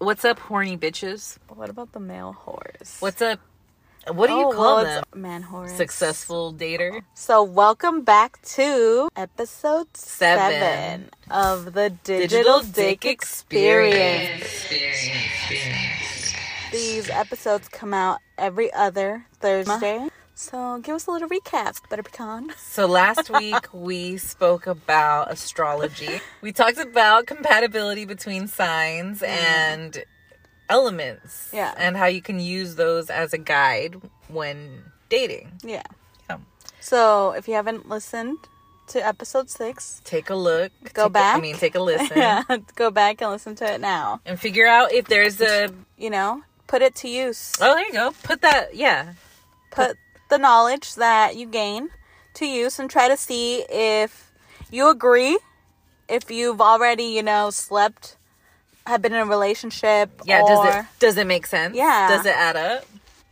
What's up, horny bitches? What about the male whores? What's up? What do you Oh, call well, them? Man whores. Successful dater? So welcome back to episode Seven. seven, of the Digital Digital, Diq Diq Experience. These episodes come out every other Thursday. So give us a little recap, Butter Pecan. So last week we spoke about astrology. We talked about compatibility between signs mm. and elements. Yeah. And how you can use those as a guide when dating. Yeah. Yeah. So if you haven't listened to episode six, Take a look. Go take a- I mean, take a listen. yeah, go back and listen to it now. And figure out if there's a. You know, put it to use. Oh, there you go. Put that. Yeah. put the knowledge that you gain to use and try to see if you agree if you've already you know slept have been in a relationship Yeah. or, does it does it make sense? Yeah. Does it add up?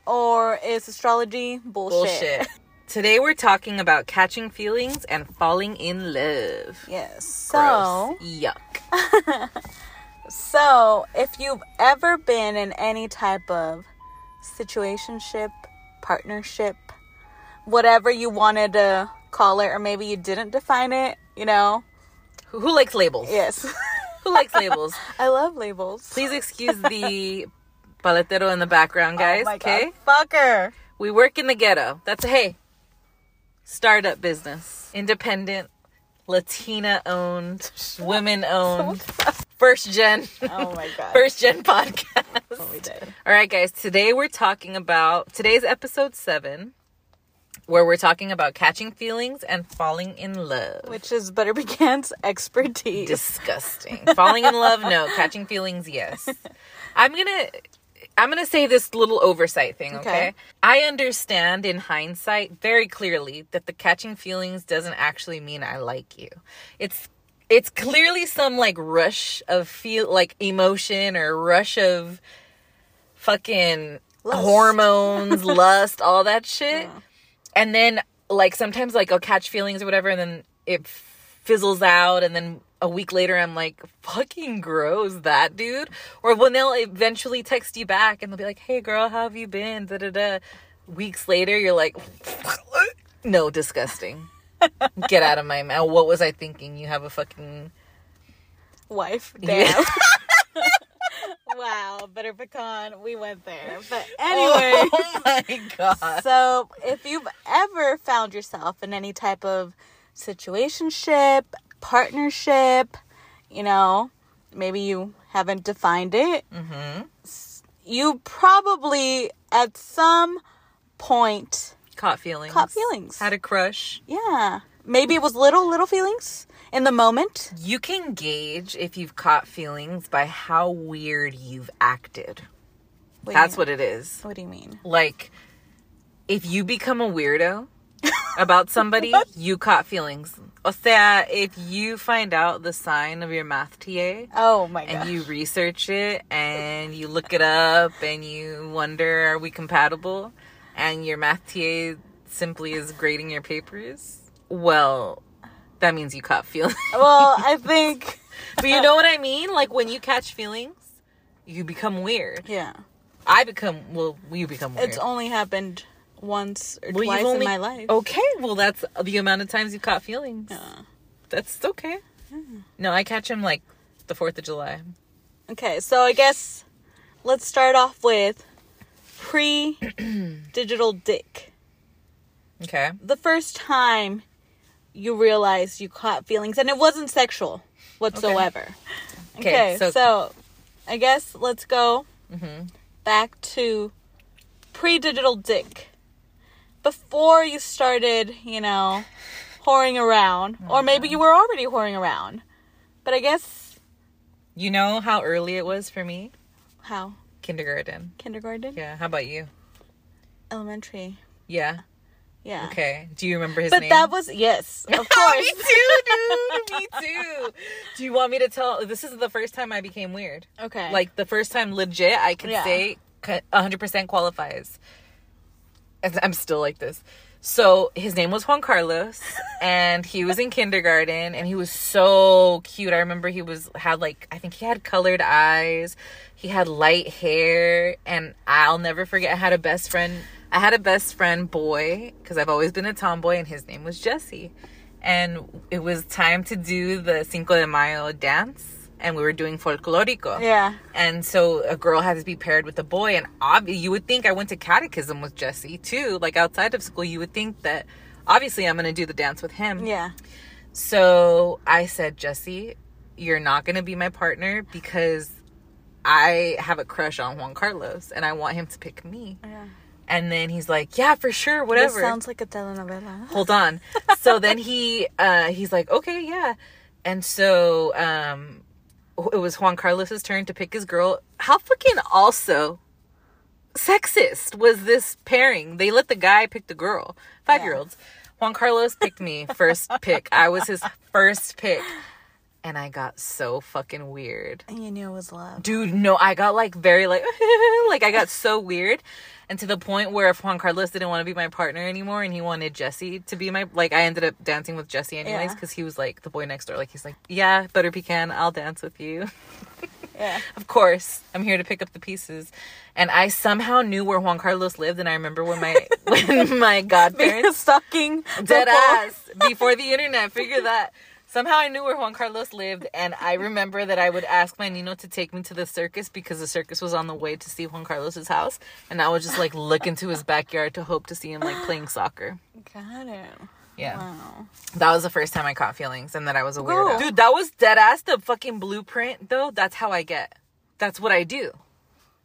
or is astrology bullshit, Bullshit. Today we're talking about catching feelings and falling in love. yes so Gross. Yuck. so if you've ever been in any type of situationship partnership whatever you wanted to call it or maybe you didn't define it you know Who, who likes labels? yes Who likes labels? i love labels Please excuse the paletero in the background, oh guys. Oh okay. God. Fucker. We work in the ghetto. That's a hey. Startup business. Independent. Latina owned. Women owned. Oh first gen. Oh my god. First gen podcast. Oh, we did. All right, guys. Today we're talking about today's episode seven, where we're talking about catching feelings and falling in love. Which is Butter Pecan's expertise. Disgusting. falling in love, no. Catching feelings, yes. I'm gonna. I'm gonna say this little oversight thing, okay? Okay. I understand in hindsight very clearly that the catching feelings doesn't actually mean I like you. It's it's clearly some like rush of feel like emotion or rush of fucking Lust. hormones, lust, all that shit. Yeah. And then like sometimes like I'll catch feelings or whatever and then it fizzles out and then a week later I'm like fucking gross that dude. Or when they'll eventually text you back and they'll be like hey girl how have you been? Da da da. Weeks later you're like no disgusting. Get out of my mouth. What was I thinking? You have a fucking Wife. Yeah. Wow, Butter Pecan. We went there. But anyway. oh my god So if you've ever found yourself in any type of situationship, partnership, you know, maybe you haven't defined it, mm-hmm. you probably at some point caught feelings caught feelings. had a crush Yeah. Maybe it was little, little feelings in the moment. You can gauge if you've caught feelings by how weird you've acted. What That's what it is. What do you mean? Like, if you become a weirdo about somebody, you caught feelings. O sea, if you find out the sign of your math TA Oh my god. and you research it and you look it up and you wonder, are we compatible? And your math TA simply is grading your papers, well, that means you caught feelings. well, I think. But you know what I mean? Like when you catch feelings, you become weird. Yeah. I become well, You become weird. It's only happened once or Well, twice only- in my life. Okay, well that's the amount of times you've caught feelings. Yeah. That's okay. No, I catch them like the Fourth of July. Okay, so I guess let's start off with pre digital dick. Okay. The first time you realized you caught feelings and it wasn't sexual whatsoever. Okay, Okay, so- so, I guess let's go hmm back to pre digital dick. Before you started, you know, whoring around, or maybe you were already whoring around. But I guess You know how early it was for me? how? Kindergarten. Kindergarten? Yeah. How about you? Elementary. Yeah. Yeah. Okay. Do you remember his But name? But that was yes, of oh, course. me too, dude. Me too. Do you want me to tell? This is the first time I became weird. okay. Like the first time, legit, I could Yeah. say 100% qualifies. I'm still like this. So his name was Juan Carlos, and he was in kindergarten, and he was so cute. I remember he was had like I think he had colored eyes, he had light hair, and I'll never forget. I had a best friend. I had a best friend boy because I've always been a tomboy, and his name was Jesse. And it was time to do the Cinco de Mayo dance and we were doing folklorico. Yeah. And so a girl had to be paired with a boy, and obviously you would think I went to catechism with Jesse too. Like outside of school, you would think that obviously I'm gonna do the dance with him. Yeah. So I said, Jesse, you're not gonna be my partner because I have a crush on Juan Carlos, and I want him to pick me. Yeah. And then he's like, "Yeah, for sure, whatever." This whatever." sounds like a telenovela. hold on. So then he uh he's like okay yeah. And so um it was juan carlos's turn to pick his girl. How fucking also sexist was this pairing? They let the guy pick the girl five year olds juan carlos picked me first pick. I was his first pick and i got so fucking weird And you knew it was love. dude no i got like very like like i got so weird and to the point where if juan carlos didn't want to be my partner anymore and he wanted jesse to be my like i ended up dancing with jesse anyways Yeah. because he was like the boy next door like he's like yeah butter pecan i'll dance with you Yeah. of course i'm here to pick up the pieces and i somehow knew where juan carlos lived and i remember when my when my godparents Stalking. dead before- ass before the internet figure that somehow i knew where juan carlos lived and i remember that i would ask my nino to take me to the circus because the circus was on the way to see juan carlos's house and i would just like look into his backyard to hope to see him like playing soccer. Got it. yeah. Wow. that was the first time i caught feelings and that i was a weirdo. Girl. dude that was dead ass the fucking blueprint though. That's how i get. That's what i do.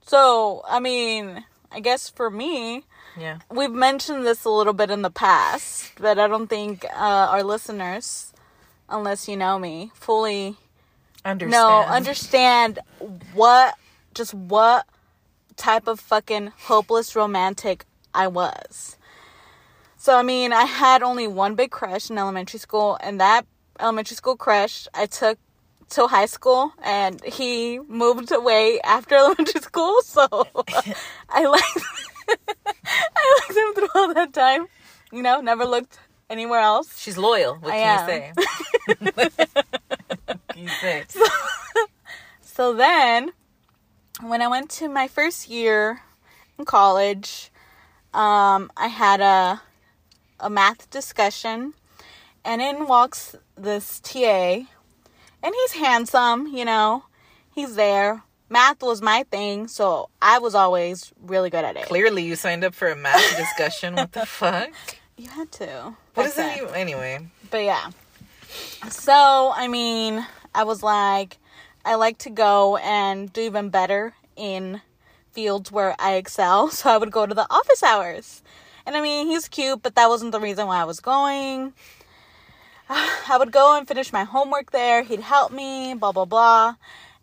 So, I mean, I guess for me, yeah. we've mentioned this a little bit in the past, but I don't think uh, our listeners, unless you know me, fully understand no understand what just what type of fucking hopeless romantic I was. So I mean, I had only one big crush in elementary school, and that elementary school crush I took till high school, and he moved away after elementary school. So I liked I liked him through all that time. You know, never looked anywhere else. she's loyal what I can am. you say you say So then, when I went to my first year in college, um, I had a a math discussion, and in walks this TA, and he's handsome, you know, he's there. Math was my thing, so I was always really good at it. Clearly, you signed up for a math discussion. What the fuck? You had to. What is Back it? then. even- Anyway, But yeah. So, I mean, I was like, I like to go and do even better in fields where I excel. So I would go to the office hours. And I mean, he's cute, but that wasn't the reason why I was going. I would go and finish my homework there. He'd help me, blah, blah, blah.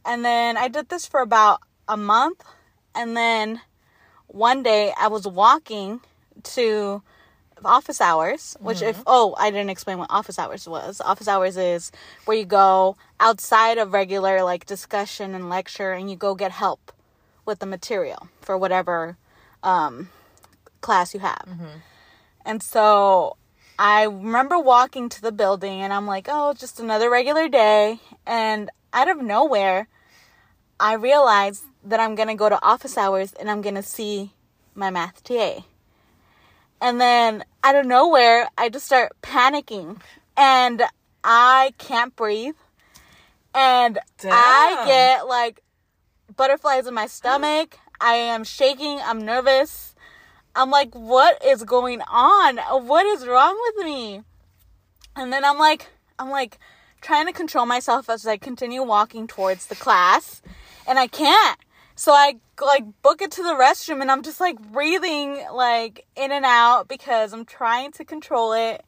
And then I did this for about a month. And then one day I was walking to office hours, which if oh, I didn't explain what office hours was. Office hours is where you go outside of regular like discussion and lecture and you go get help with the material for whatever um class you have. And so I remember walking to the building and I'm like, "Oh, just another regular day." And out of nowhere, I realized that I'm going to go to office hours and I'm going to see my math TA. And then out of nowhere, I just start panicking and I can't breathe. And I get like butterflies in my stomach. I am shaking. I'm nervous. I'm like, what is going on? What is wrong with me? And then I'm like, I'm like trying to control myself as I continue walking towards the class, and I can't. So I like book it to the restroom, and I'm just like breathing like in and out because I'm trying to control it.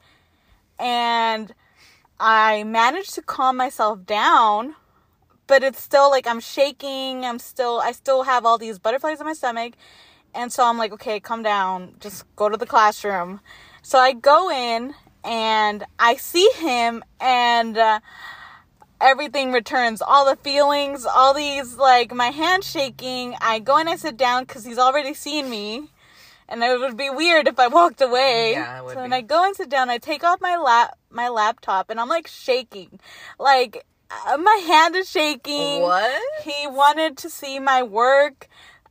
And I managed to calm myself down, but it's still like I'm shaking. I'm still, I still have all these butterflies in my stomach. And so I'm like, okay, calm down. Just go to the classroom. So I go in and I see him and uh, everything returns. All the feelings, all these, like my hand shaking. I go and I sit down because he's already seen me. and it would be weird if I walked away. Yeah, it would so then. I go and sit down. I take off my lap my laptop, and I'm like shaking, like uh, my hand is shaking. What? He wanted to see my work.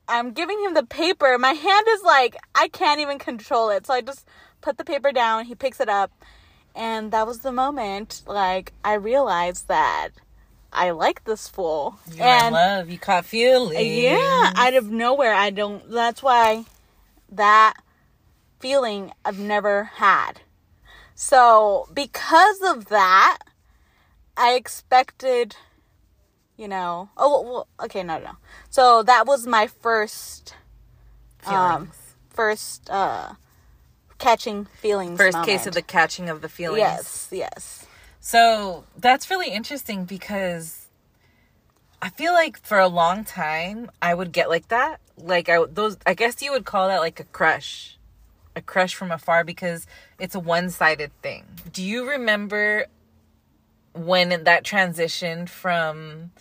I'm giving him the paper. My hand is like I can't even control it. So I just put the paper down. He picks it up, and that was the moment like I realized that I like this fool. You're in love. You caught feelings. Yeah, out of nowhere. I don't. That's why that feeling I've never had. So, because of that, I expected, you know. Oh, well, okay, no, no. So, that was my first, um, first, uh, catching feelings. First moment. case of the catching of the feelings. Yes, yes. So that's really interesting because I feel like for a long time I would get like that. Like I those I guess you would call that like a crush. A crush from afar because it's a one-sided thing. Do you remember when that transitioned from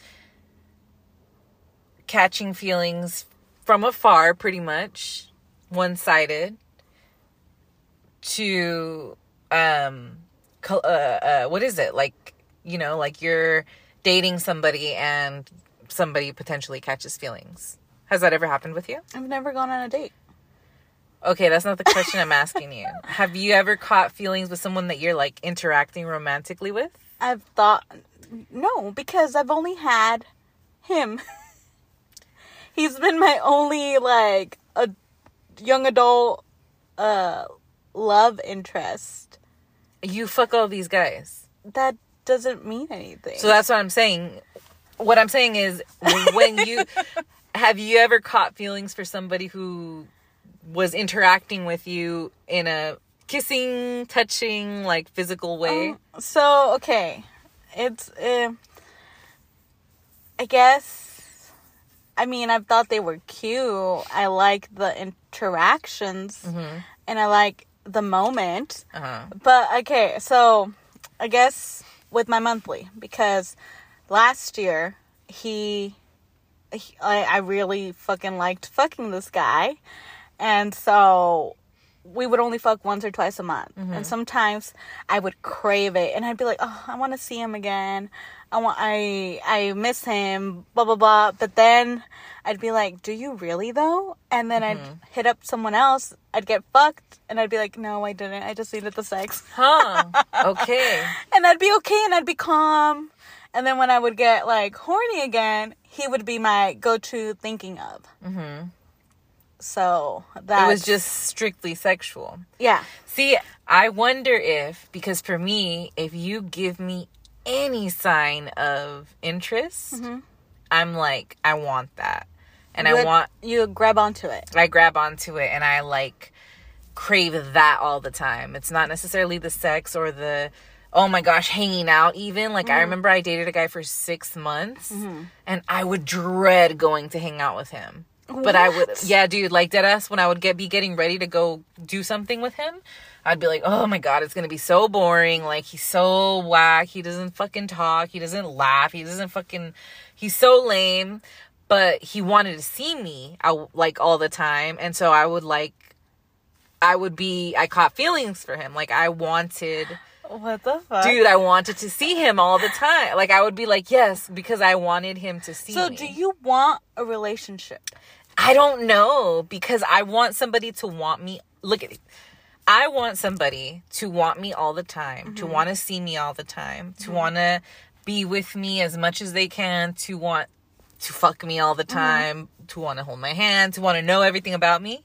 catching feelings from afar pretty much one-sided to um uh, uh what is it? Like you know like you're dating somebody and somebody potentially catches feelings. Has that ever happened with you? I've never gone on a date. okay that's not the question i'm asking you. Have you ever caught feelings with someone that you're like interacting romantically with? I've thought no, because I've only had him. He's been my only like a young adult uh love interest. you fuck all these guys That doesn't mean anything. so that's what i'm saying what i'm saying is when you have you ever caught feelings for somebody who was interacting with you in a kissing touching like physical way Um, so okay, it's uh, I guess. I mean, I've thought they were cute. I like the interactions, and I like the moment. uh-huh But okay, so I guess with my monthly because last year he, he I, I really fucking liked fucking this guy, and so we would only fuck once or twice a month, and sometimes I would crave it, and I'd be like, oh, I want to see him again. I want I I miss him, blah blah blah. But then I'd be like, "Do you really though?" And then I'd hit up someone else. I'd get fucked, and I'd be like, "No, I didn't. I just needed the sex." huh okay and I'd be okay and I'd be calm. And then when I would get like horny again, he would be my go-to thinking of. Mm-hmm. So that it was just strictly sexual yeah. see i wonder if because for me if you give me any sign of interest mm-hmm. i'm like i want that and you i would- want you grab onto it. I grab onto it and I like crave that all the time. It's not necessarily the sex or the oh my gosh, hanging out even. Like I mm-hmm. remember I dated a guy for 6 months mm-hmm. and I would dread going to hang out with him. But I would yeah, dude, like dead ass when I would get be getting ready to go do something with him, I'd be like, "Oh my god, it's going to be so boring. Like he's so whack. He doesn't fucking talk. He doesn't laugh. He doesn't fucking he's so lame." but he wanted to see me like all the time and so i would like i would be i caught feelings for him like i wanted What the fuck? dude i wanted to see him all the time like i would be like yes because i wanted him to see me. so me do you want a relationship? i don't know because i want somebody to want me look at it i want somebody to want me all the time to mm-hmm. want to see me all the time to mm-hmm. want to be with me as much as they can to want to fuck me all the mm-hmm. time, to want to hold my hand, to want to know everything about me.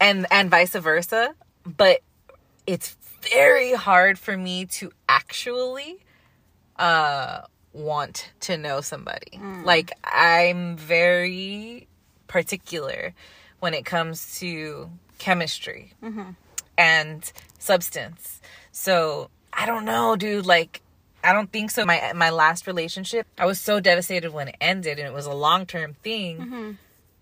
And and vice versa, but it's very hard for me to actually uh want to know somebody. Mm. Like I'm very particular when it comes to chemistry mm-hmm. and substance. So I don't know, dude. Like I don't think so. My my last relationship, I was so devastated when it ended, and it was a long term thing. Mm-hmm.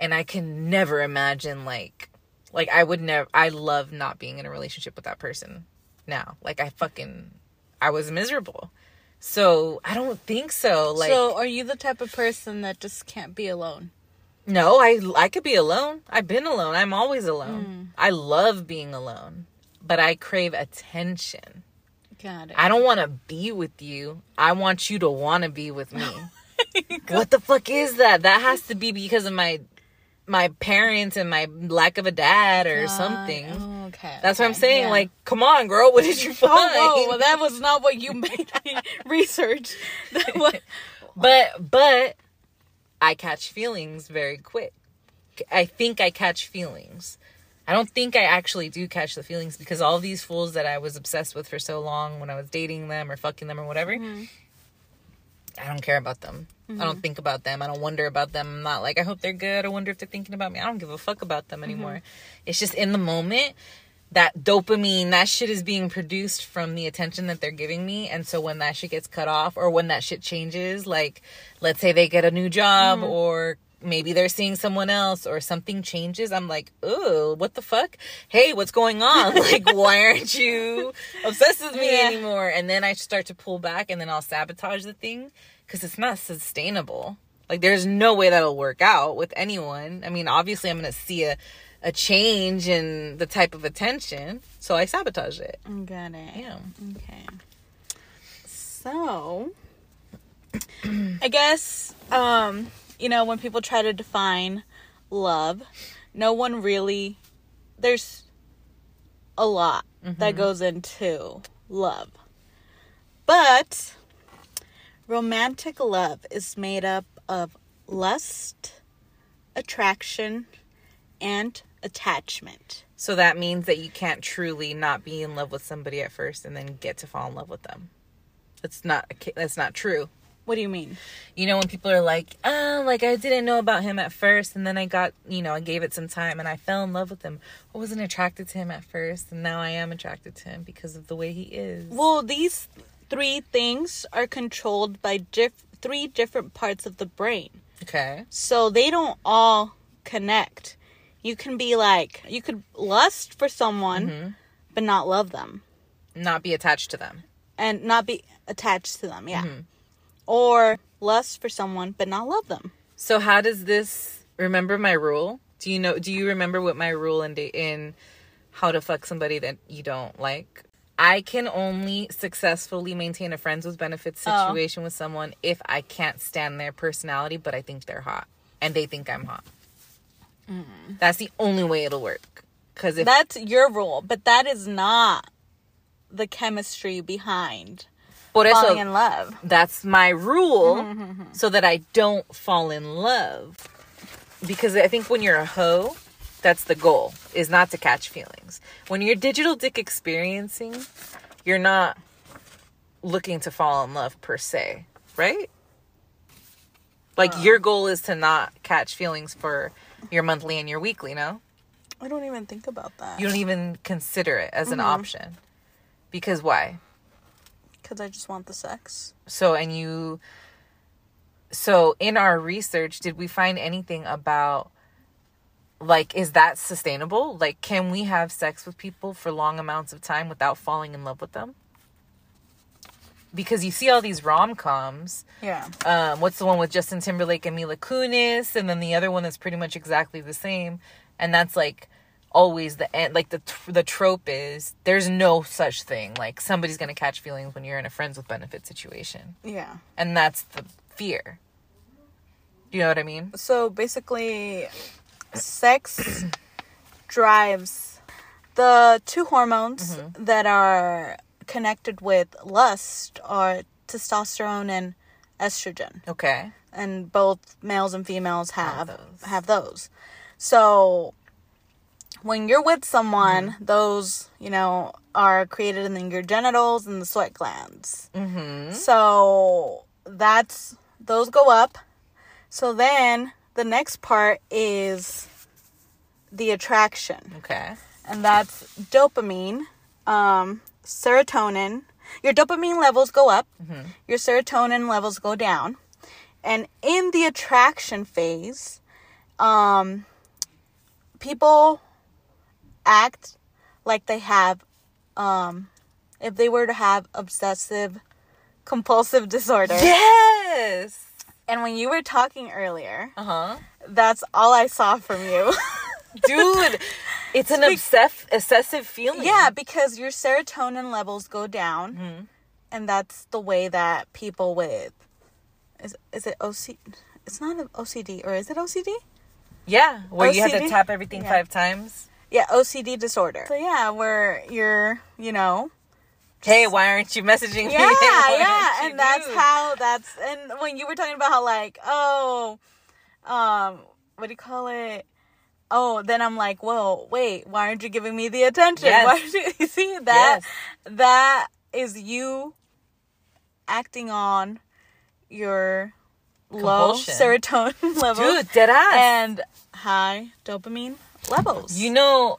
And I can never imagine like like I would never. I love not being in a relationship with that person now. Like I fucking I was miserable. So I don't think so. Like so are you the type of person that just can't be alone? No, I I could be alone. I've been alone. I'm always alone. Hmm. I love being alone, but I crave attention. Got it. I don't want to be with you. I want you to want to be with me. what the fuck is that? That has to be because of my my parents and my lack of a dad or something. Oh, okay. That's what I'm saying. yeah. Like, come on, girl, what did you find? Oh, whoa, well, that was not what you made me research. That was, but but I catch feelings very quick. I think I catch feelings. I don't think I actually do catch the feelings because all these fools that I was obsessed with for so long when I was dating them or fucking them or whatever, mm-hmm. I don't care about them. I don't mm-hmm. think about them. I don't wonder about them. I'm not like, I hope they're good. I wonder if they're thinking about me. I don't give a fuck about them mm-hmm. anymore. It's just in the moment that dopamine, that shit is being produced from the attention that they're giving me. And so when that shit gets cut off or when that shit changes, like let's say they get a new job mm-hmm. or maybe they're seeing someone else or something changes, I'm like, oh, what the fuck? Hey, what's going on? like, why aren't you obsessed with me Yeah. anymore? And then I start to pull back and then I'll sabotage the thing because it's not sustainable. Like, there's no way that'll work out with anyone. I mean, obviously, I'm going to see a, a change in the type of attention. So I sabotage it. got it. Yeah. Okay. So, I guess, um, you know, when people try to define love, no one really, there's a lot that goes into love. But romantic love is made up of lust, attraction, and attachment. So that means that you can't truly not be in love with somebody at first and then get to fall in love with them. That's not that's not true. What do you mean? You know when people are like, "Oh, like I didn't know about him at first and then I got, you know, I gave it some time and I fell in love with him. I wasn't attracted to him at first and now I am attracted to him because of the way he is." Well, these three things are controlled by diff- three different parts of the brain. okay. So they don't all connect. You can be like, you could lust for someone, mm-hmm. but not love them Not be attached to them. and not be attached to them. Yeah. Mm-hmm. Or lust for someone, but not love them. So how does this remember my rule? Do you know do you remember what my rule in in how to fuck somebody that you don't like? I can only successfully maintain a friends with benefits Oh. situation with someone if I can't stand their personality but I think they're hot and they think I'm hot. Mm-hmm. That's the only way it'll work. Cuz if That's your rule, but that is not the chemistry behind por falling eso in love. that's my rule mm-hmm, mm-hmm, so that I don't fall in love. Because I think when you're a hoe, that's the goal, is not to catch feelings. When you're digital dick experiencing, you're not looking to fall in love per se, right? Like your goal is to not catch feelings for your monthly and your weekly, no? I don't even think about that. You don't even consider it as an mm-hmm. option. Because why? Because I just want the sex. So, and you, so in our research, did we find anything about like, is that sustainable? Like, can we have sex with people for long amounts of time without falling in love with them? Because you see all these rom coms. Yeah. Um, what's the one with Justin Timberlake and Mila Kunis? And then the other one that's pretty much exactly the same. And that's like always the end. Like the tr- the trope is there's no such thing. Like somebody's gonna catch feelings when you're in a friends with benefit situation Yeah. and that's the fear. You know what I mean? So basically, sex drives the two hormones that are connected with lust are testosterone and estrogen. Okay. And both males and females have those. have those. So when you're with someone, those, you know, are created in your genitals and the sweat glands. Mm-hmm. So that's those go up. So then the next part is the attraction, Okay. and that's dopamine, um, serotonin. Your dopamine levels go up, your serotonin levels go down, and in the attraction phase, um, people act like they have, um, if they were to have obsessive compulsive disorder. Yes. And when you were talking earlier, Uh huh. that's all I saw from you. Dude, it's an obsessive obsessive feeling. yeah, because your serotonin levels go down, Mm-hmm. and that's the way that people with is is it OC? It's not an OCD, or is it OCD? Yeah, where you have to tap everything Yeah. five times. Yeah, OCD disorder. So yeah, where you're, you know, Hey, why aren't you messaging me? yeah, Why yeah, and that's how that's and when you were talking about how like oh, um, what do you call it? Oh, then I'm like, whoa, wait, why aren't you giving me the attention? Yes. Why aren't you, see that? Yes. That is you acting on your low serotonin levels Dude, and high dopamine levels. you know,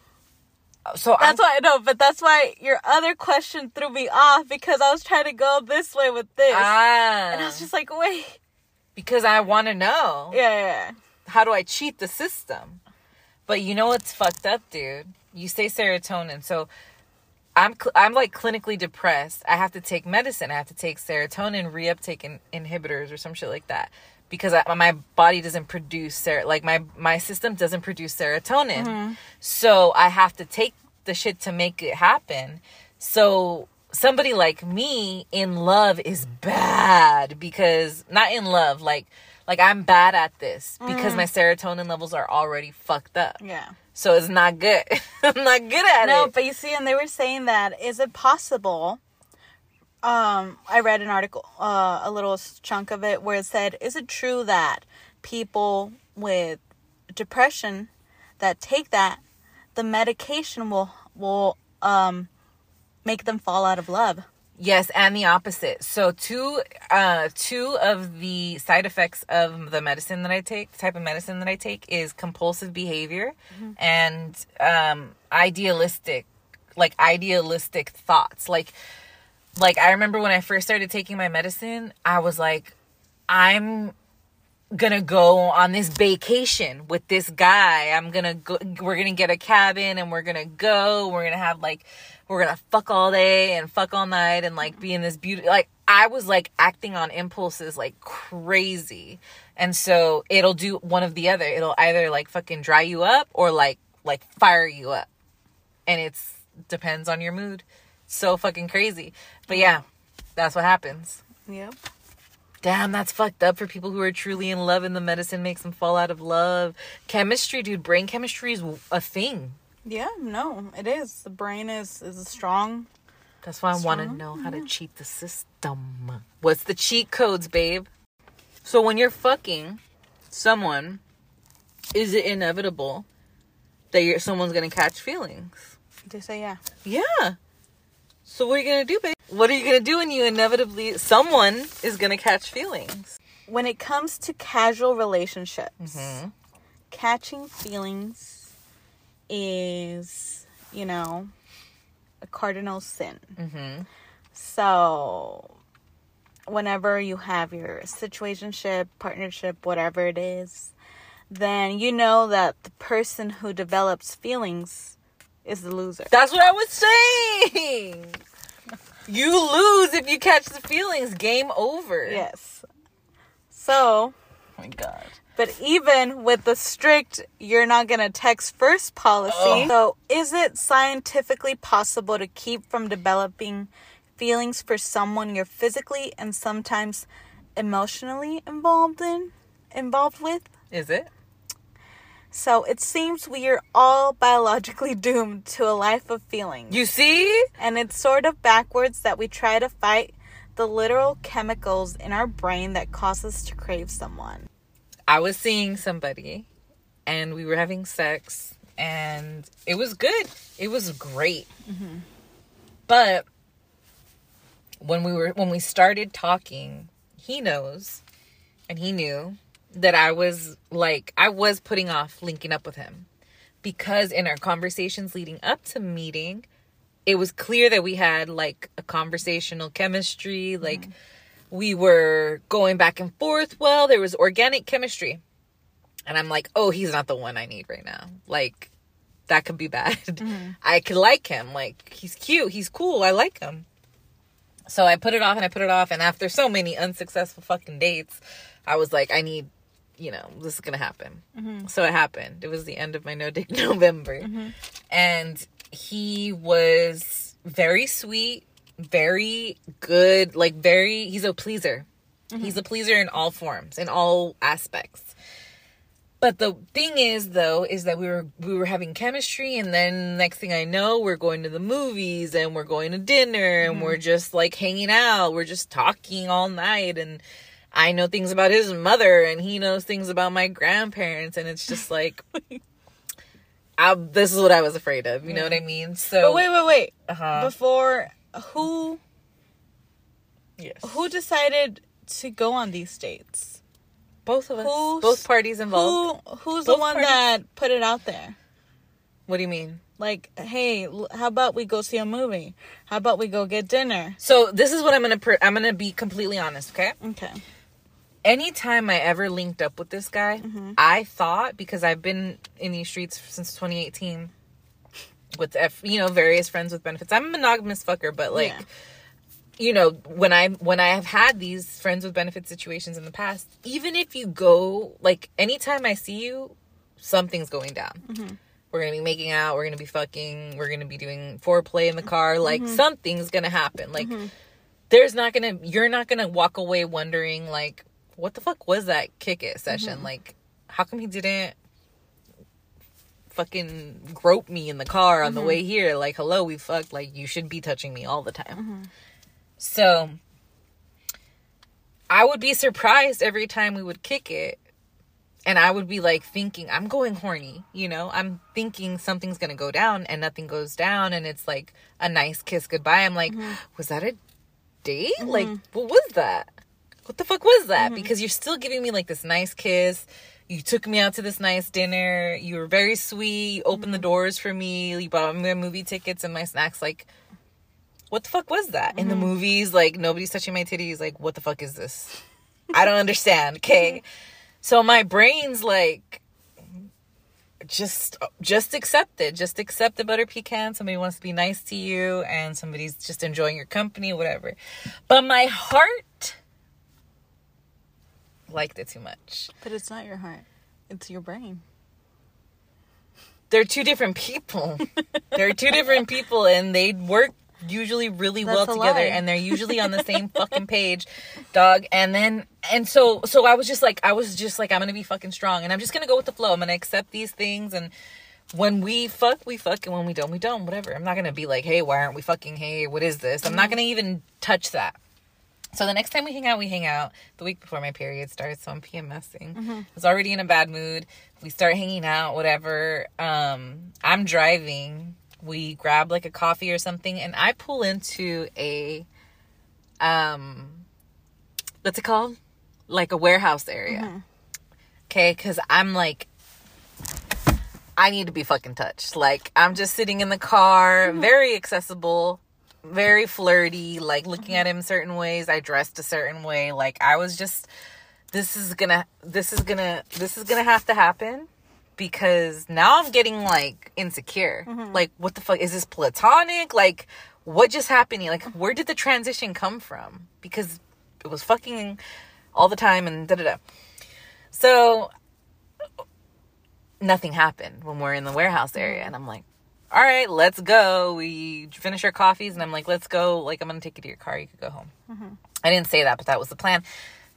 so That's I'm, why I know, but that's why your other question threw me off because I was trying to go this way with this. ah, and I was just like, wait. because I want to know Yeah, yeah, yeah. how do I cheat the system? But you know what's fucked up, dude? You say serotonin, so I'm cl- I'm like clinically depressed. I have to take medicine. I have to take serotonin reuptake in- inhibitors or some shit like that because I, my body doesn't produce ser- like my my system doesn't produce serotonin. Mm-hmm. So I have to take the shit to make it happen. So somebody like me in love is bad because not in love like like I'm bad at this because my serotonin levels are already fucked up. Yeah. So it's not good. I'm not good at No, it. No, but you see, and they were saying that is it possible? Um, I read an article, uh, a little chunk of it, where it said, "Is it true that people with depression that take that, the medication will will um make them fall out of love?" Yes, and the opposite. So two uh two of the side effects of the medicine that I take, the type of medicine that I take is compulsive behavior and um idealistic like idealistic thoughts. Like like I remember when I first started taking my medicine, I was like I'm gonna go on this vacation with this guy. I'm gonna go. We're gonna get a cabin and we're gonna go. We're gonna have like, we're gonna fuck all day and fuck all night and like be in this beauty. Like I was like acting on impulses like crazy, and so it'll do one of the other. It'll either like fucking dry you up or like like fire you up, and it's depends on your mood. So fucking crazy, but yeah, that's what happens. Yep. Damn, that's fucked up for people who are truly in love and the medicine makes them fall out of love. Chemistry, dude, brain chemistry is a thing. Yeah. No, it is. The brain is is strong. That's why I want to know how to cheat the system. What's the cheat codes, babe? So when you're fucking someone, is it inevitable that you're, someone's gonna catch feelings? They say yeah. Yeah. So what are you gonna do, babe? What are you gonna do when you inevitably someone is gonna catch feelings? When it comes to casual relationships, Mhm. catching feelings is, you know, a cardinal sin. Mm-hmm. So, whenever you have your situationship, partnership, whatever it is, then you know that the person who develops feelings is the loser. That's what I was saying. You lose if you catch the feelings. Game over. Yes. So, Oh my god. But even with the strict you're not going to text first policy, Ugh. so is it scientifically possible to keep from developing feelings for someone you're physically and sometimes emotionally involved in involved with? Is it? So it seems we are all biologically doomed to a life of feelings. You see? and it's sort of backwards that we try to fight the literal chemicals in our brain that cause us to crave someone. I was seeing somebody and we were having sex and it was good. It was great. Mm-hmm. But when we were when we started talking, he knows and he knew that I was like I was putting off linking up with him because in our conversations leading up to meeting, it was clear that we had like a conversational chemistry, like mm-hmm. We were going back and forth well, there was organic chemistry. And I'm like, "Oh, he's not the one I need right now." Like that could be bad. Mm-hmm. I could like him. Like he's cute, he's cool. I like him. So I put it off and I put it off and after so many unsuccessful fucking dates, I was like, I need you know, this is gonna happen. Mm-hmm. So it happened. It was the end of my no date November, mm-hmm. and he was very sweet, very good, like very. He's a pleaser. He's a pleaser in all forms, in all aspects. But the thing is, though, is that we were we were having chemistry, and then next thing I know, we're going to the movies, and we're going to dinner, and we're just like hanging out. We're just talking all night, and I know things about his mother, and he knows things about my grandparents, and it's just like, I, this is what I was afraid of. You know what I mean? So But wait, wait, wait. uh-huh. Before who yes, who decided to go on these dates? both of us, who's- both parties involved. Who who's the one parties. that put it out there? What do you mean? Like, hey, how about we go see a movie? How about we go get dinner? So this is what I'm gonna. Pr- I'm gonna be completely honest. Okay. Okay. anytime I ever linked up with this guy, mm-hmm. I thought because I've been in these streets since 2018 with F, you know, various friends with benefits. I'm a monogamous fucker, but like, Yeah. you know, when I when I have had these friends with benefit situations in the past, even if you go like anytime I see you, something's going down. Mm-hmm. We're gonna be making out. We're gonna be fucking. We're gonna be doing foreplay in the car. Mm-hmm. Like mm-hmm. something's gonna happen. Like there's not gonna. You're not gonna walk away wondering like, what the fuck was that kick it session? Like, how come he didn't fucking grope me in the car on the mm-hmm. way here? Like, hello, we fucked. Like, you should be touching me all the time. Mm-hmm. So I would be surprised every time we would kick it. And I would be like thinking, I'm going horny, you know? I'm thinking something's gonna go down and nothing goes down and it's like a nice kiss goodbye. I'm like, mm-hmm. was that a date? Like, what was that? What the fuck was that? Because you're still giving me like this nice kiss. You took me out to this nice dinner. You were very sweet. You opened the mm-hmm. doors for me. You bought me movie tickets and my snacks. Like, what the fuck was that? In the mm-hmm. movies, like nobody's touching my titties. Like, what the fuck is this? I don't understand. Okay. Mm-hmm. So my brain's like just just accept it. Just accept the butter pecan. Somebody wants to be nice to you and somebody's just enjoying your company, whatever. But my heart liked it too much. But it's not your heart. It's your brain. They're two different people. they're two different people and they work usually really well That's a together lie. and they're usually on the same fucking page dog and then and so so i was just like i was just like i'm gonna be fucking strong and i'm just gonna go with the flow i'm gonna accept these things and when we fuck we fuck and when we don't we don't whatever i'm not gonna be like hey why aren't we fucking hey what is this i'm not mm. gonna even touch that so the next time we hang out, we hang out the week before my period starts. So I'm PMSing. I was already in a bad mood. We start hanging out, whatever. Um, I'm driving. We grab like a coffee or something, and I pull into a, um, what's it called? Like a warehouse area. Okay, because I'm like, I need to be fucking touched. Like I'm just sitting in the car, very accessible very flirty, like looking at him certain ways. I dressed a certain way. Like I was just this is gonna this is gonna this is gonna have to happen because now I'm getting like insecure. Mm-hmm. Like what the fuck is this platonic? Like what just happened? Like where did the transition come from? Because it was fucking all the time and da da da. So nothing happened when we're in the warehouse area and I'm like all right, let's go. We finish our coffees, and I'm like, let's go. Like, I'm gonna take you to your car. You could go home. Mm-hmm. I didn't say that, but that was the plan.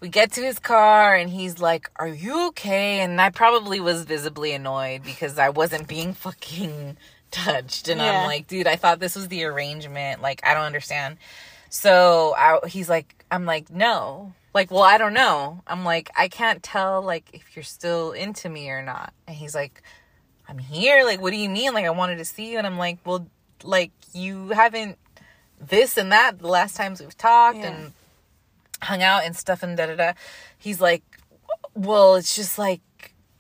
We get to his car, and he's like, "Are you okay?" And I probably was visibly annoyed because I wasn't being fucking touched, and Yeah. I'm like, dude, I thought this was the arrangement. Like, I don't understand. So I, he's like, I'm like, no. Like, well, I don't know. I'm like, I can't tell like if you're still into me or not. And he's like, I'm here. Like, what do you mean? Like, I wanted to see you. And I'm like, well, like, you haven't this and that the last times we've talked Yeah. and hung out and stuff and da da da. He's like, well, it's just like,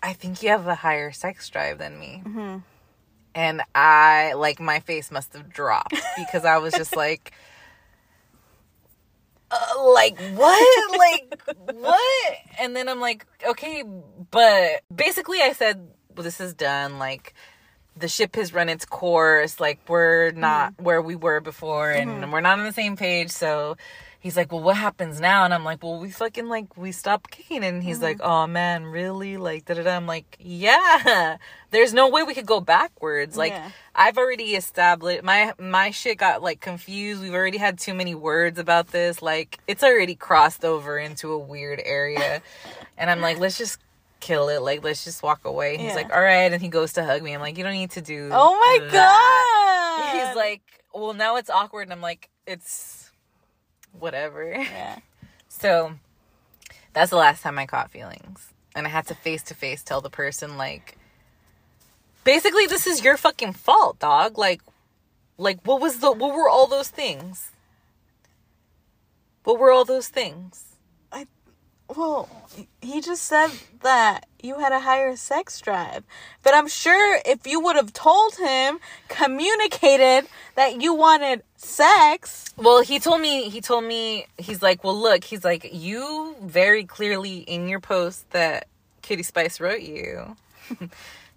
I think you have a higher sex drive than me. And I, like, my face must have dropped because I was just like, uh, like what like what and then i'm like okay but basically i said this is done like the ship has run its course like we're not where we were before and we're not on the same page so he's like, well, what happens now? And I'm like, well, we fucking like we stop kicking. And he's like, Mm-hmm. oh man, really? Like da da da. I'm like, yeah. There's no way we could go backwards. Like Yeah. I've already established my my shit got like confused. We've already had too many words about this. Like it's already crossed over into a weird area. and I'm like, let's just kill it. Like let's just walk away. He's like, all right. And he goes to hug me. I'm like, you don't need to do. Oh my that." god. He's like, well, now it's awkward. And I'm like, it's whatever. Yeah. So that's the last time I caught feelings. And I had to face to face tell the person, like, basically, this is your fucking fault, dog. Like, like, what was the, what were all those things? What were all those things? Well, he just said that you had a higher sex drive. But I'm sure if you would have told him, communicated that you wanted sex. Well, he told me, he told me, he's like, well, look, he's like, you very clearly in your post that Kitty Spice wrote you,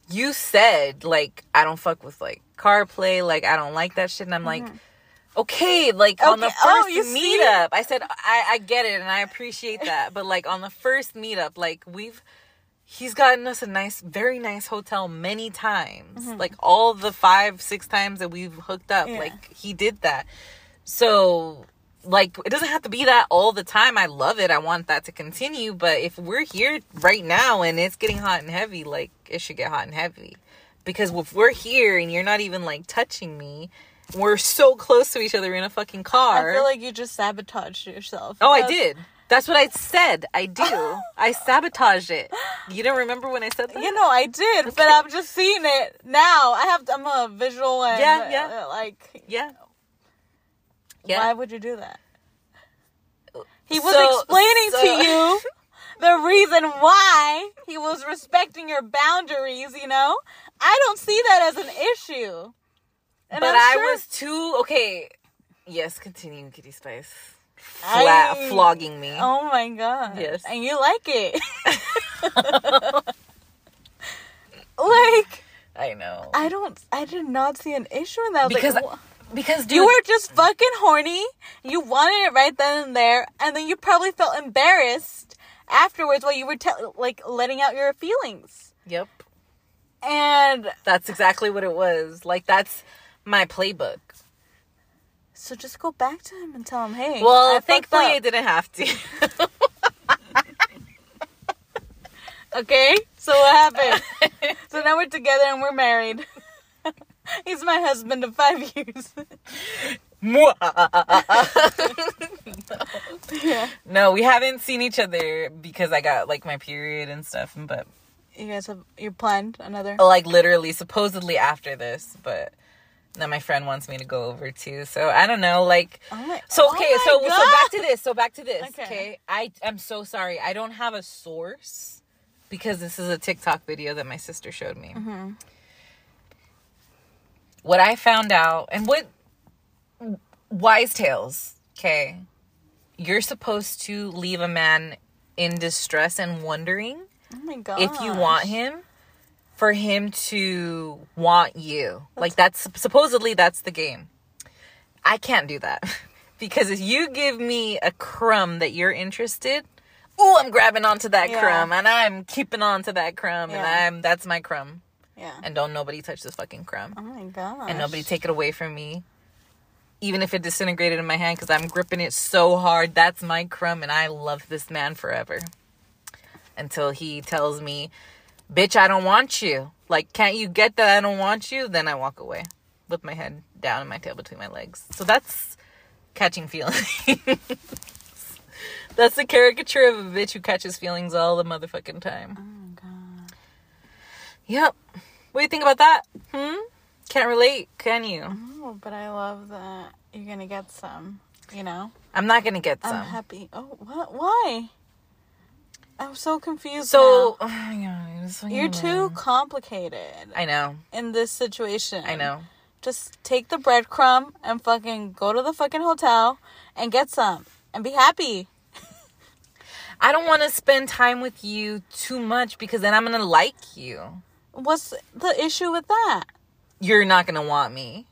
you said, like, I don't fuck with, like, car play, like, I don't like that shit. And I'm like, mm-hmm. Okay, like, on the Mm-hmm. Oh, first see? meetup, I said, I, I get it and I appreciate that. But, like, on the first meetup, like, we've, he's gotten us a nice, very nice hotel many times. Like, all the five, six times that we've hooked up, Mm-hmm. Yeah. like, he did that. So, like, it doesn't have to be that all the time. I love it. I want that to continue. But if we're here right now and it's getting hot and heavy, like, it should get hot and heavy. Because if we're here and you're not even, like, touching me, we're so close to each other in a fucking car. I feel like you just sabotaged yourself. oh, I did. That's what I said. I do. I sabotaged it. You don't remember when I said that? You know, I did, but I'm just seeing it now. I have, I'm a visual and Yeah, yeah. uh, like, Yeah. yeah. why would you do that? He was So- explaining so- to you the reason why he was respecting your boundaries, you know? I don't see that as an issue. And but I'm I was too okay. Yes, continue, Kitty Spice. Flat I- flogging me. Oh my god. Yes. And you like it. like I know. I don't I did not see an issue in that. Because like, "Wha- because dude, you were just fucking horny. You wanted it right then and there, and then you probably felt embarrassed afterwards while you were te- like letting out your feelings. Yep. And That's exactly what it was. Like that's my playbook. so just go back to him and tell him, "Hey, Well, I thankfully up." I didn't have to. Okay, so what happened? so now we're together and we're married. He's my husband of five years. yeah. no, we haven't seen each other because I got like my period and stuff, but You guys have you planned another? like literally supposedly after this, but then my friend wants me to go over too. So I don't know, like Oh my- So oh okay, my so so back to this. So back to this. Okay. Okay. I I'm so sorry. I don't have a source because this is a TikTok video that my sister showed me. Mm-hmm. What I found out and what wise tales, okay. You're supposed to leave a man in distress and wondering Oh my god. if you want him for him to want you. Like that's supposedly that's the game. I can't do that. because if you give me a crumb that you're interested, oh, I'm grabbing onto that Yeah. crumb and I'm keeping on to that crumb and I'm that's my crumb. Yeah. And don't nobody touch this fucking crumb. Oh my god. And nobody take it away from me. Even if it disintegrated in my hand because I'm gripping it so hard, that's my crumb and I love this man forever. Until he tells me, bitch, I don't want you. Like, can't you get that I don't want you? Then I walk away with my head down and my tail between my legs. So that's catching feelings. that's the caricature of a bitch who catches feelings all the motherfucking time. Oh my god. Yep. What do you think about that? Hmm? Can't relate, can you? Oh, but I love that you're gonna get some. You know. I'm not gonna get some. I'm happy. Oh, what? Why? I'm so confused. so, oh my God, it's you're too complicated I know. in this situation. I know. Just take the breadcrumb and fucking go to the fucking hotel and get some and be happy. I don't want to spend time with you too much because then I'm gonna like you. What's the issue with that? You're not gonna want me.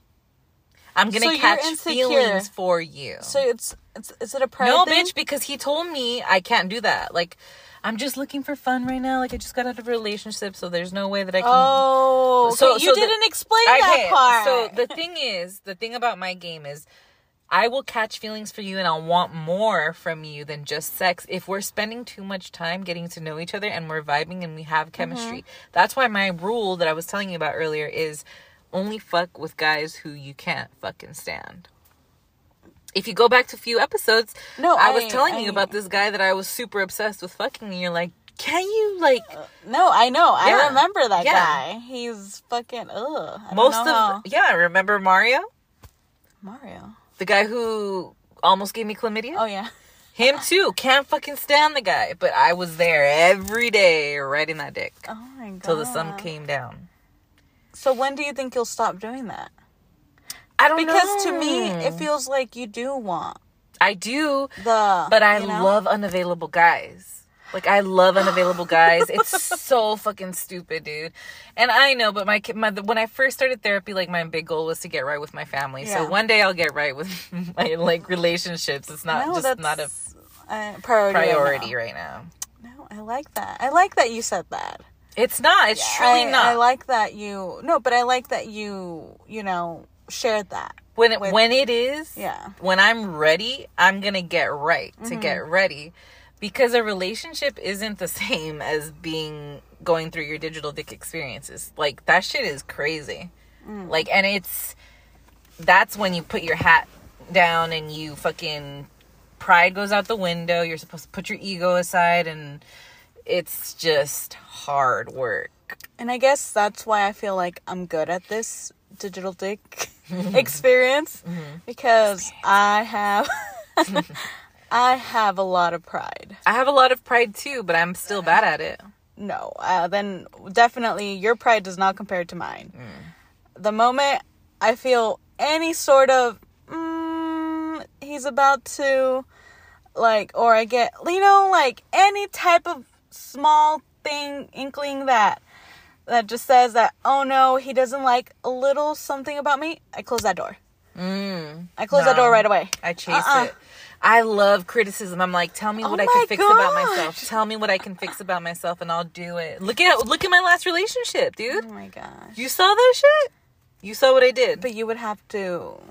I'm gonna So catch feelings for you. So it's, it's is it a pride no, thing? bitch, because he told me I can't do that. Like, I'm just looking for fun right now. Like, I just got out of a relationship, so there's no way that I can. Oh, So- so you the- didn't explain that part. So the thing is, the thing about my game is I will catch feelings for you and I'll want more from you than just sex if we're spending too much time getting to know each other and we're vibing and we have chemistry. Mm-hmm. That's why my rule that I was telling you about earlier is only fuck with guys who you can't fucking stand. If you go back to a few episodes, No, I, was telling I- you about this guy that I was super obsessed with fucking and you're like, can you like uh, no, I know. I remember that Yeah. guy. He's fucking ugh. I most of how- yeah, remember Mario? Mario. The guy who almost gave me chlamydia? Oh yeah. Him too. Can't fucking stand the guy. But I was there every day riding that dick Oh my god. till the sun came down. So when do you think you'll stop doing that? I don't Because to me, it feels like you do want I do, the. but I you know? love unavailable guys. Like I love unavailable guys. It's so fucking stupid, dude. And I know, but my, my when I first started therapy, like my big goal was to get right with my family. Yeah. So one day I'll get right with my like relationships. It's not No, just not a a priority. right now. right now. No, I like that. I like that you said that. It's not. It's truly I, not. I like that you. No, but I like that you. You know, shared that. when it, with- when it is Yeah. when i'm ready i'm gonna get right to Mm-hmm. get ready because a relationship isn't the same as being going through your digital diq experiences like that shit is crazy Mm. like and it's that's when you put your hat down and you fucking pride goes out the window you're supposed to put your ego aside and it's just hard work And I guess that's why I feel like I'm good at this digital diq experience Mm-hmm. because I have I have a lot of pride. i have a lot of pride too but i'm still bad at it No, uh, then definitely your pride does not compare to mine. The moment I feel any sort of mm, he's about to like or I get you know like any type of small thing inkling that that just says that oh no he doesn't like a little something about me I close that door mm. I close that door right away I chase Uh-uh. it. I love criticism. I'm like, tell me what Oh I can fix about myself. Tell me what I can fix about myself, and I'll do it. Look at look at my last relationship, dude. oh my gosh You saw that shit. You saw what I did. but you would have to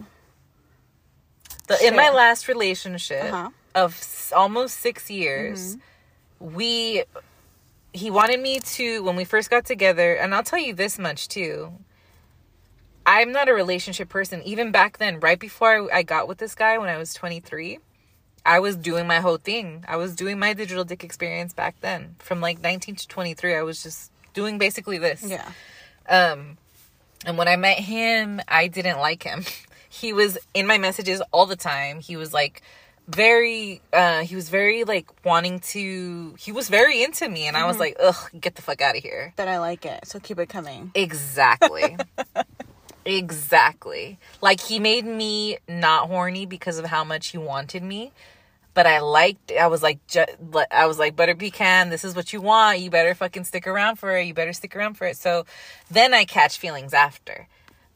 The, in my last relationship Uh-huh. of s- almost six years, we he wanted me to when we first got together, and I'll tell you this much too. I'm not a relationship person. Even back then, right before I, I got with this guy when I was 23, I was doing my whole thing. I was doing my digital diq experience back then. From like 19 to 23, I was just doing basically this. yeah Um, and when I met him, I didn't like him. He was in my messages all the time. He was like very, uh, he was very like wanting to, he was very into me. And I was like, ugh, get the fuck out of here. but I like it so keep it coming Exactly. exactly. Like he made me not horny because of how much he wanted me. But I liked. I was like, ju- I was like, butter pecan. This is what you want. You better fucking stick around for it. You better stick around for it. So then I catch feelings after.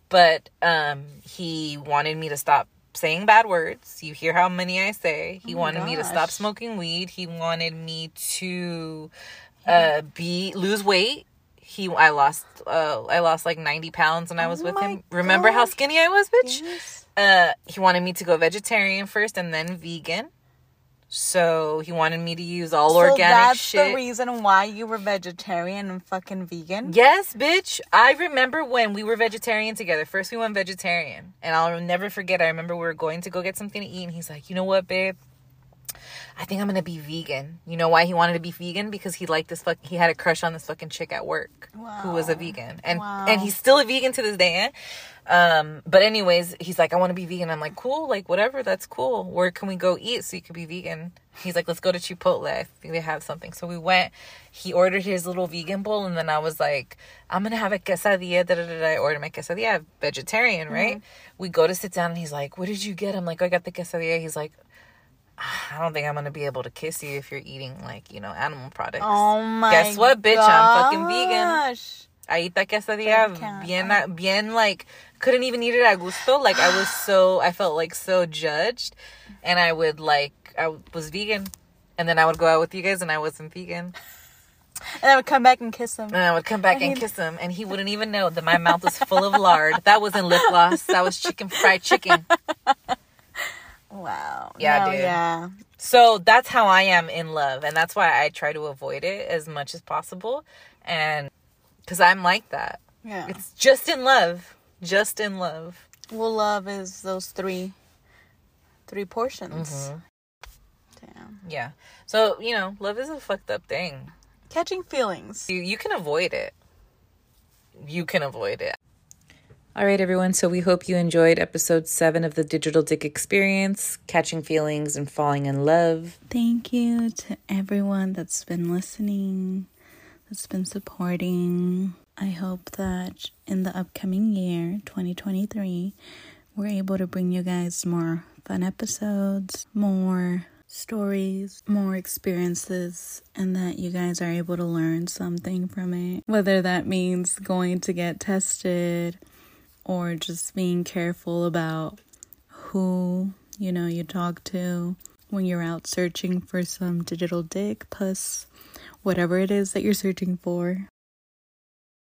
But um, he wanted me to stop saying bad words. You hear how many I say. He Oh wanted me to stop smoking weed. He wanted me to uh, be lose weight. He, I lost, uh, I lost like ninety pounds when I was Oh with him. Remember how skinny I was, bitch? Yes. Uh, he wanted me to go vegetarian first and then vegan. So he wanted me to use all so organic that's shit. the reason why you were vegetarian and fucking vegan Yes, bitch. I remember when we were vegetarian together. First, we went vegetarian, and I'll never forget. I remember we were going to go get something to eat, and he's like, "You know what, babe? I think I'm gonna be vegan." You know why he wanted to be vegan? Because he liked this fuck. He had a crush on this fucking chick at work who was a vegan, and Wow. and he's still a vegan to this day. Um, but anyways, he's like, "I want to be vegan." I'm like, "Cool, like whatever. That's cool. Where can we go eat so you could be vegan?" He's like, "Let's go to Chipotle. I think they have something." So we went. He ordered his little vegan bowl, and then I was like, "I'm gonna have a quesadilla." Da da da. I ordered my quesadilla, vegetarian, right? We go to sit down, and he's like, "What did you get?" I'm like, "I got the quesadilla." He's like, "Ah, "I don't think I'm gonna be able to kiss you if you're eating like you know animal products." oh my Guess what, bitch? I'm fucking vegan. I eat that quesadilla bien, bien, like, couldn't even eat it a gusto. Like, I was so, I felt like so judged. And I would, like, I was vegan. And then I would go out with you guys and I wasn't vegan. And I would come back and kiss him. And I would come back I and kiss him. And he wouldn't even know that my mouth was full of lard. That wasn't lip gloss. That was chicken fried chicken. Wow. Yeah, No, dude. Yeah. So that's how I am in love. And that's why I try to avoid it as much as possible. And because I'm like that. Yeah. It's just in love. Just in love. well, love is those three, three portions. Mm-hmm. Damn. Yeah. So, you know, love is a fucked up thing. Catching feelings. You, you can avoid it. You can avoid it. All right, everyone. So we hope you enjoyed episode seven of the Digital Diq Experience catching feelings and falling in love. Thank you to everyone that's been listening, that's been supporting. I hope that in the upcoming year, 2023, we're able to bring you guys more fun episodes, more stories, more experiences, and that you guys are able to learn something from it. Whether that means going to get tested or just being careful about who you know you talk to when you're out searching for some digital diq puss whatever it is that you're searching for